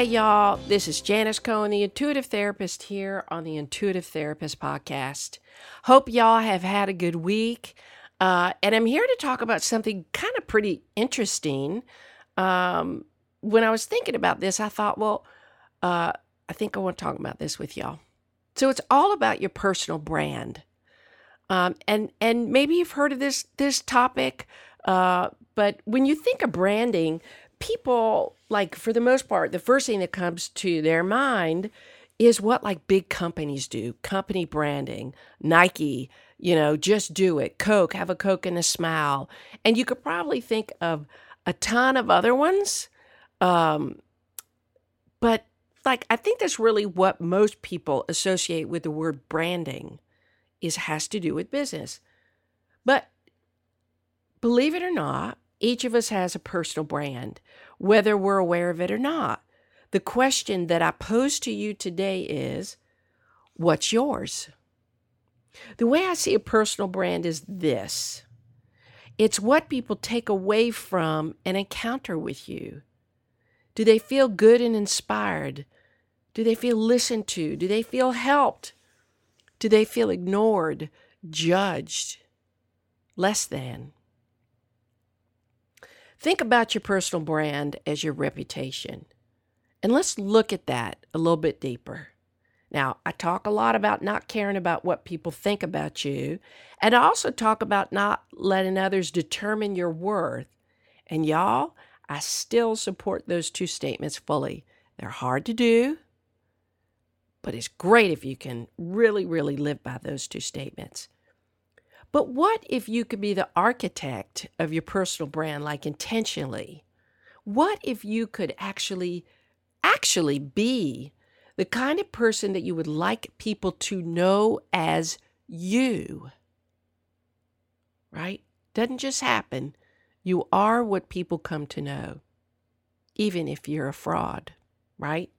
Hey, y'all, this is Janis Cohen, the intuitive therapist, here on the Intuitive Therapist Podcast. Hope y'all have had a good week. Uh, and I'm here to talk about something kind of pretty interesting. Um, when I was thinking about this, I thought, well, uh, I think I want to talk about this with y'all. So it's all about your personal brand. Um, and and maybe you've heard of this this topic, uh, but when you think of branding, people like for the most part the first thing that comes to their mind is what like big companies do. Company branding. Nike you know just do it. Coke have a coke and a smile. And you could probably think of a ton of other ones um, but like i think that's really what most people associate with the word branding is has to do with business. But believe it or not each of us has a personal brand, whether we're aware of it or not. The question that I pose to you today is what's yours? The way I see a personal brand is this it's what people take away from an encounter with you. Do they feel good and inspired? Do they feel listened to? Do they feel helped? Do they feel ignored, judged, less than? Think about your personal brand as your reputation. And let's look at that a little bit deeper. Now, I talk a lot about not caring about what people think about you, and I also talk about not letting others determine your worth. And y'all, I still support those two statements fully. They're hard to do, but it's great if you can really, really live by those two statements. But what if you could be the architect of your personal brand, like intentionally? What if you could actually, actually be the kind of person that you would like people to know as you? Right? Doesn't just happen. You are what people come to know, even if you're a fraud, right?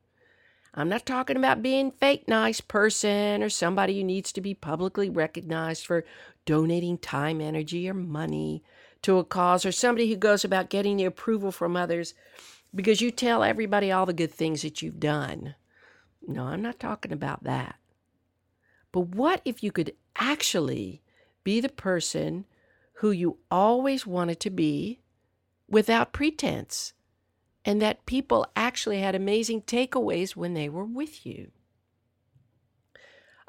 I'm not talking about being fake nice person or somebody who needs to be publicly recognized for donating time, energy, or money to a cause, or somebody who goes about getting the approval from others because you tell everybody all the good things that you've done. No, I'm not talking about that. But what if you could actually be the person who you always wanted to be without pretense? and that people actually had amazing takeaways when they were with you.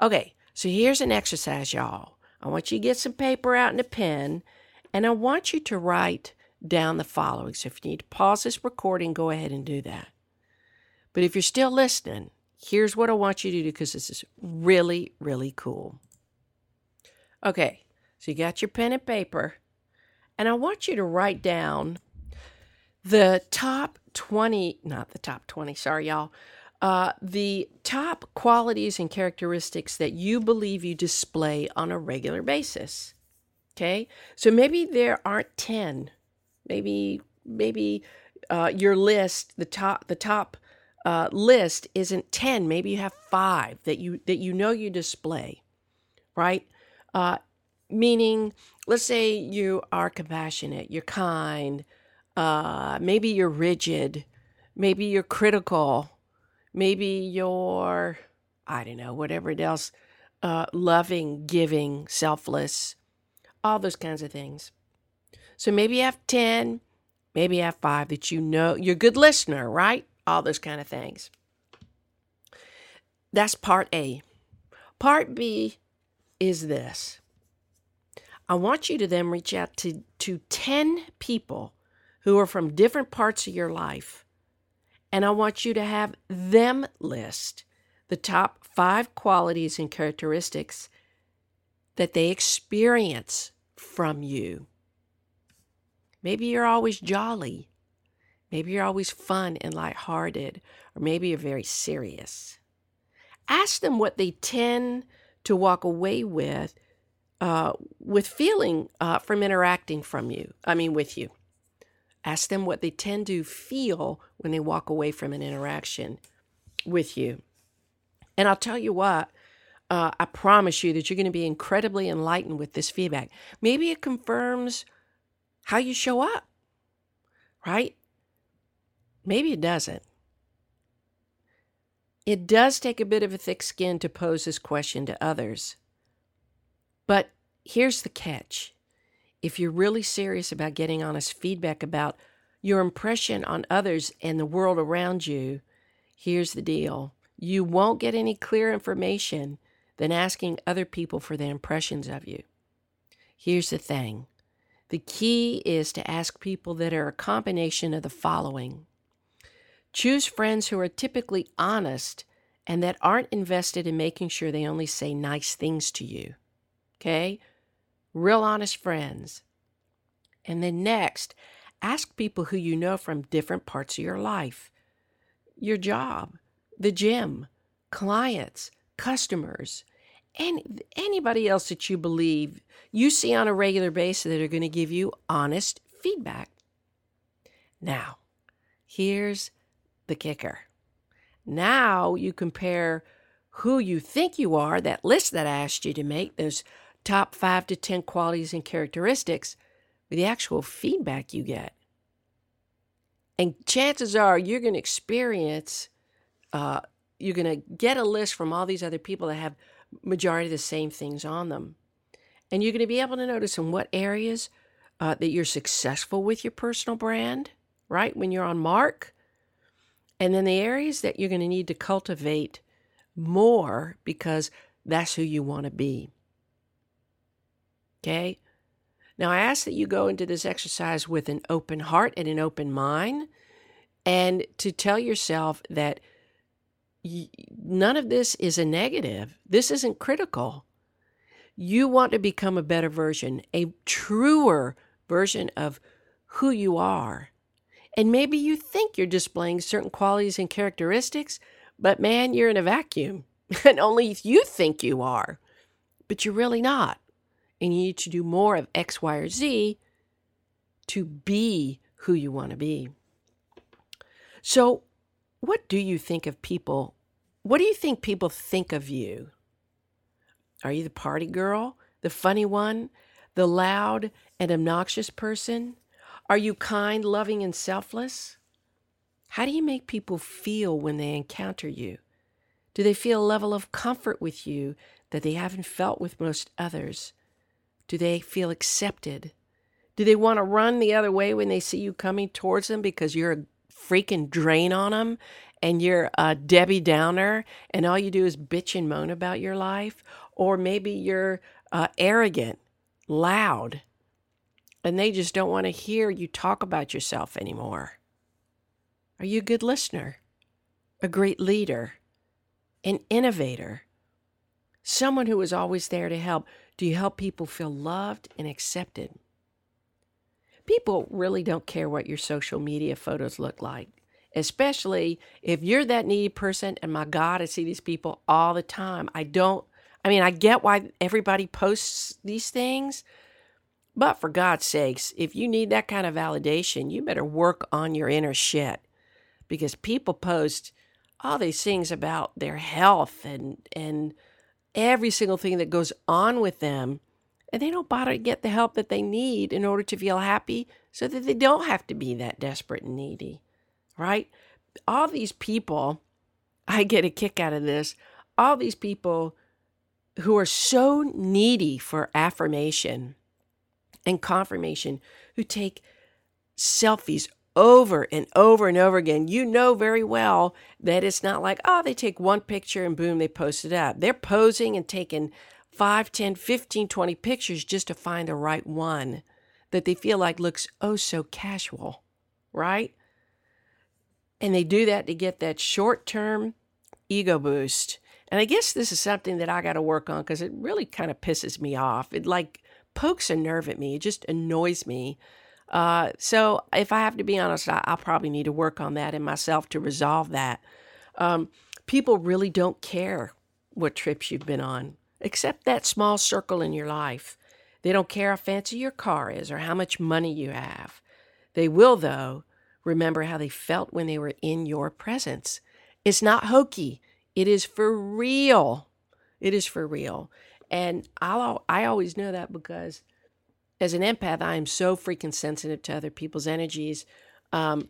Okay, so here's an exercise, y'all. I want you to get some paper out and a pen, and I want you to write down the following. So if you need to pause this recording, go ahead and do that. But if you're still listening, here's what I want you to do because this is really, really cool. Okay, so you got your pen and paper, and I want you to write down the top 20, not the top 20, sorry, y'all, uh, the top qualities and characteristics that you believe you display on a regular basis. Okay, so maybe there aren't 10, maybe, maybe uh, your list, the top, the top uh, list isn't 10 maybe you have five that you that you know you display right? Uh, meaning let's say you are compassionate you're kind uh, maybe you're rigid, maybe you're critical, maybe you're, I don't know, whatever it else, uh, loving, giving, selfless, all those kinds of things. So maybe you have 10, maybe you have five that you know, you're a good listener, right? All those kind of things. That's part A. Part B is this. I want you to then reach out to, to 10 people who are from different parts of your life. And I want you to have them list the top five qualities and characteristics that they experience from you. Maybe you're always jolly. Maybe you're always fun and lighthearted, or maybe you're very serious. Ask them what they tend to walk away with, uh, with feeling uh, from interacting from you. I mean, with you. Ask them what they tend to feel when they walk away from an interaction with you. And I'll tell you what, uh, I promise you that you're going to be incredibly enlightened with this feedback. Maybe it confirms how you show up, right? Maybe it doesn't. It does take a bit of a thick skin to pose this question to others. But here's the catch if you're really serious about getting honest feedback about your impression on others and the world around you, here's the deal. You won't get any clear information than asking other people for their impressions of you. Here's the thing the key is to ask people that are a combination of the following choose friends who are typically honest and that aren't invested in making sure they only say nice things to you. Okay? Real honest friends. And then next, ask people who you know from different parts of your life your job, the gym, clients, customers, and anybody else that you believe you see on a regular basis that are going to give you honest feedback. Now, here's the kicker. Now you compare who you think you are, that list that I asked you to make, those top five to 10 qualities and characteristics with the actual feedback you get. And chances are you're going to experience, uh, you're going to get a list from all these other people that have majority of the same things on them. And you're going to be able to notice in what areas uh, that you're successful with your personal brand, right? When you're on mark. And then the areas that you're going to need to cultivate more because that's who you want to be. Okay? Now, I ask that you go into this exercise with an open heart and an open mind, and to tell yourself that none of this is a negative. This isn't critical. You want to become a better version, a truer version of who you are. And maybe you think you're displaying certain qualities and characteristics, but man, you're in a vacuum, and only you think you are, but you're really not and you need to do more of X, Y, or Z to be who you want to be. So, what do you think of people? What do you think people think of you? Are you the party girl, the funny one, the loud and obnoxious person? Are you kind, loving, and selfless? How do you make people feel when they encounter you? Do they feel a level of comfort with you that they haven't felt with most others? Do they feel accepted? Do they want to run the other way when they see you coming towards them because you're a freaking drain on them and you're a Debbie Downer and all you do is bitch and moan about your life? Or maybe you're uh, arrogant, loud, and they just don't want to hear you talk about yourself anymore. Are you a good listener? A great leader? An innovator? Someone who is always there to help? Do you help people feel loved and accepted? People really don't care what your social media photos look like, especially if you're that needy person. And my God, I see these people all the time. I don't, I mean, I get why everybody posts these things, but for God's sakes, if you need that kind of validation, you better work on your inner shit because people post all these things about their health and, and, every single thing that goes on with them, and they don't bother to get the help that they need in order to feel happy so that they don't have to be that desperate and needy, right? All these people, I get a kick out of this, all these people who are so needy for affirmation and confirmation, who take selfies over and over and over again, you know very well that it's not like, oh, they take one picture and boom, they post it up. They're posing and taking 5, 10, 15, 20 pictures just to find the right one that they feel like looks oh so casual, right? And they do that to get that short term ego boost. And I guess this is something that I got to work on because it really kind of pisses me off. It like pokes a nerve at me, it just annoys me Uh, so if I have to be honest, I, will probably need to work on that in myself to resolve that. Um, people really don't care what trips you've been on, except that small circle in your life. They don't care how fancy your car is or how much money you have. They will, though, remember how they felt when they were in your presence. It's not hokey, it is for real. It is for real. And I'll, I always know that because as an empath, I am so freaking sensitive to other people's energies. Um,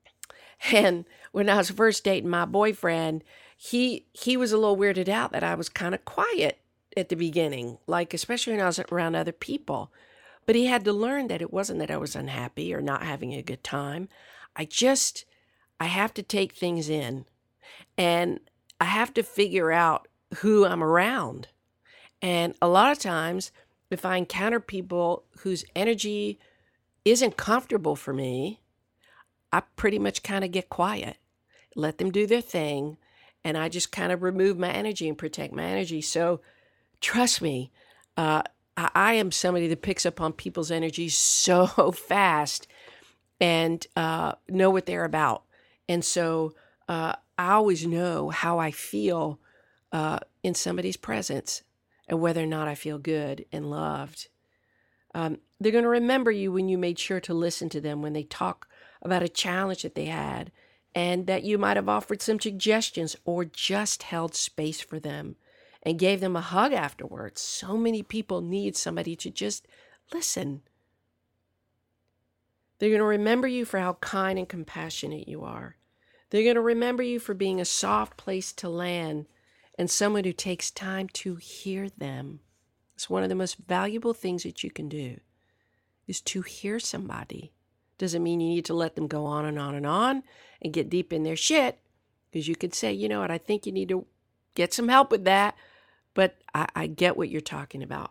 and when I was first dating my boyfriend, he he was a little weirded out that I was kind of quiet at the beginning, like especially when I was around other people. But he had to learn that it wasn't that I was unhappy or not having a good time. I just I have to take things in and I have to figure out who I'm around. And a lot of times if I encounter people whose energy isn't comfortable for me, I pretty much kind of get quiet, let them do their thing, and I just kind of remove my energy and protect my energy. So trust me, uh, I, am somebody that picks up on people's energy so fast and uh, know what they're about. And so uh, I always know how I feel uh, in somebody's presence and whether or not I feel good and loved. Um, they're going to remember you when you made sure to listen to them when they talk about a challenge that they had and that you might have offered some suggestions or just held space for them and gave them a hug afterwards. So many people need somebody to just listen. They're going to remember you for how kind and compassionate you are. They're going to remember you for being a soft place to land and someone who takes time to hear them. It's one of the most valuable things that you can do is to hear somebody. Doesn't mean you need to let them go on and on and on and get deep in their shit because you could say, you know what, I think you need to get some help with that. But I, I get what you're talking about.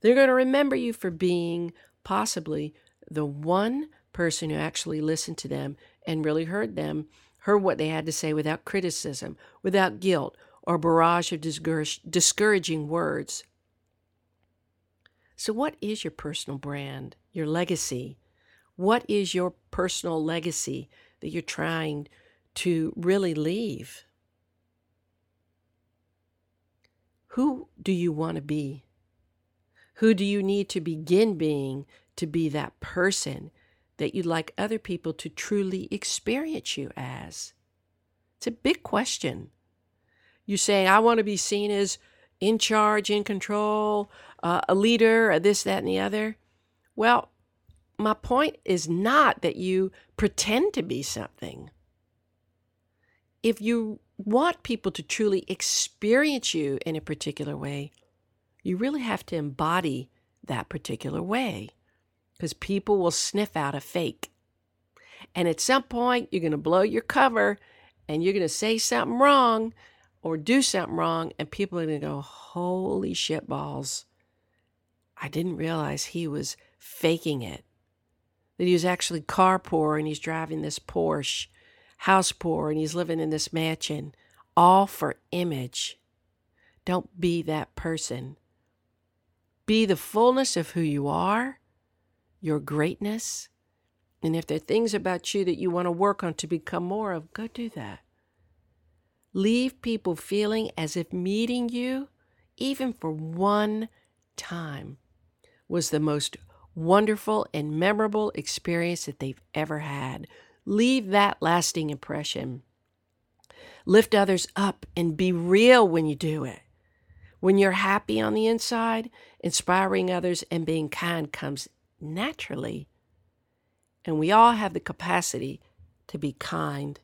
They're going to remember you for being possibly the one person who actually listened to them and really heard them, heard what they had to say without criticism, without guilt, or barrage of discouraging words. So, what is your personal brand, your legacy? What is your personal legacy that you're trying to really leave? Who do you want to be? Who do you need to begin being to be that person that you'd like other people to truly experience you as? It's a big question. You saying, I want to be seen as in charge, in control, uh, a leader, or this, that, and the other. Well, my point is not that you pretend to be something. If you want people to truly experience you in a particular way, you really have to embody that particular way because people will sniff out a fake. And at some point, you're going to blow your cover and you're going to say something wrong or do something wrong, and people are going to go, Holy shit balls. I didn't realize he was faking it. That he was actually car poor and he's driving this Porsche, house poor and he's living in this mansion, all for image. Don't be that person. Be the fullness of who you are, your greatness. And if there are things about you that you want to work on to become more of, go do that. Leave people feeling as if meeting you, even for one time, was the most wonderful and memorable experience that they've ever had. Leave that lasting impression. Lift others up and be real when you do it. When you're happy on the inside, inspiring others and being kind comes naturally. And we all have the capacity to be kind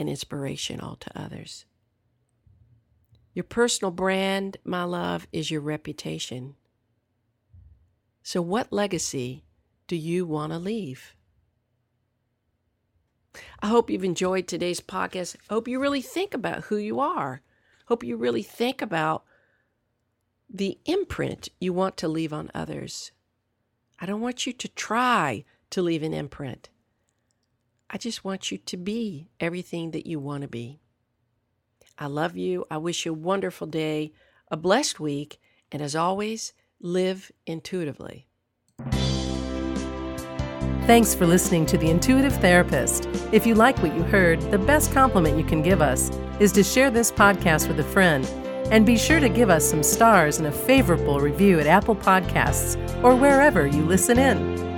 and inspirational to others. Your personal brand, my love, is your reputation. So, what legacy do you want to leave? I hope you've enjoyed today's podcast. I hope you really think about who you are. Hope you really think about the imprint you want to leave on others. I don't want you to try to leave an imprint. I just want you to be everything that you want to be. I love you. I wish you a wonderful day, a blessed week, and as always, live intuitively. Thanks for listening to The Intuitive Therapist. If you like what you heard, the best compliment you can give us is to share this podcast with a friend. And be sure to give us some stars and a favorable review at Apple Podcasts or wherever you listen in.